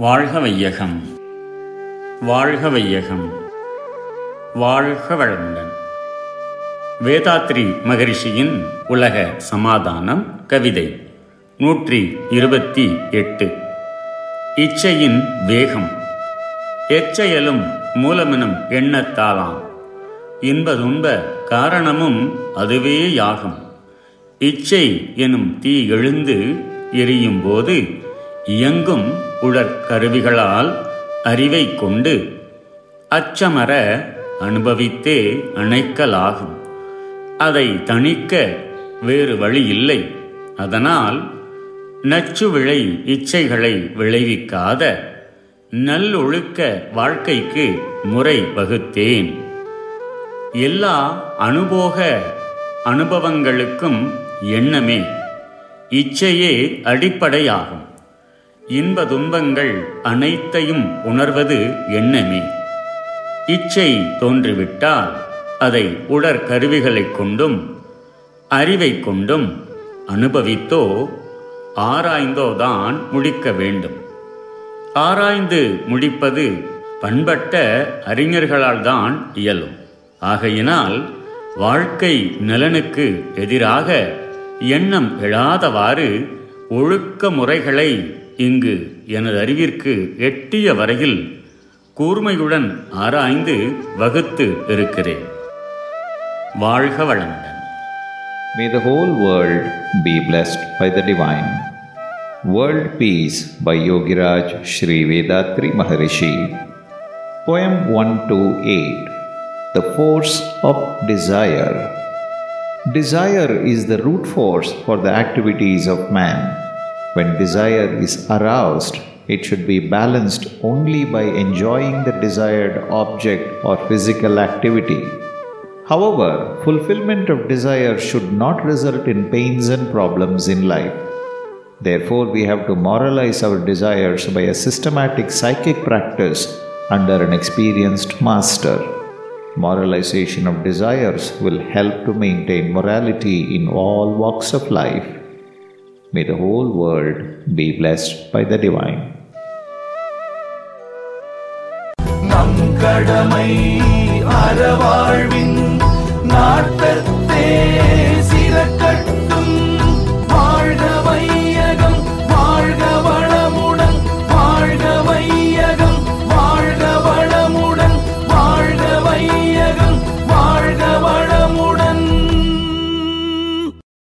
வாழ்க வையகம் வாழ்க வையகம் வாழ்க வளமுடன் வேதாத்ரி மகரிஷியின் உலக சமாதானம் கவிதை நூற்றி இருபத்தி எட்டு. இச்சையின் வேகம். எச்செயலும் மூலமெனும் எண்ணத்தாலாம். இன்பதுன்ப காரணமும் அதுவேயாகும். இச்சை எனும் தீ எழுந்து எரியும் போது இயங்கும் உடற்கருவிகளால் அறிவை கொண்டு அச்சமர அனுபவித்தே அணைக்கலாகும். அதை தணிக்க வேறு வழி இல்லை. அதனால் நச்சு விளை இச்சைகளை விளைவிக்காத நல்லொழுக்க வாழ்க்கைக்கு முறை வகுத்தேன். எல்லா அனுபோக அனுபவங்களுக்கும் எண்ணமே இச்சையே அடிப்படையாகும். இன்ப துன்பங்கள் அனைத்தையும் உணர்வது எண்ணமே இச்சை தோன்றிவிட்டால் அதை உடற்கருவிகளைக் கொண்டும் அறிவை கொண்டும் அனுபவித்தோ ஆராய்ந்தோதான் முடிக்க வேண்டும். ஆராய்ந்து முடிப்பது பண்பட்ட அறிஞர்களால் தான் இயலும். ஆகையினால் வாழ்க்கை நலனுக்கு எதிராக எண்ணம் எழாதவாறு ஒழுக்க முறைகளை இங்கு எனது அறிவிற்கு எட்டிய வரையில் கூர்மையுடன் ஆராய்ந்து வகுத்து இருக்கிறேன் வாழ்க வளமுடன் May the whole world be blessed by the Divine. World Peace by Yogiraj Sri Vedatri Maharishi. Poem 128 The Force of Desire. Desire is the root force for the activities of man. When desire is aroused, it should be balanced only by enjoying the desired object or physical activity. However, fulfillment of desire should not result in pains and problems in life. Therefore, we have to moralize our desires by a systematic psychic practice under an experienced master. Moralization of desires will help to maintain morality in all walks of life. May the whole world be blessed by the divine. நம் கடமை அறவாழ்வின் நாட்டை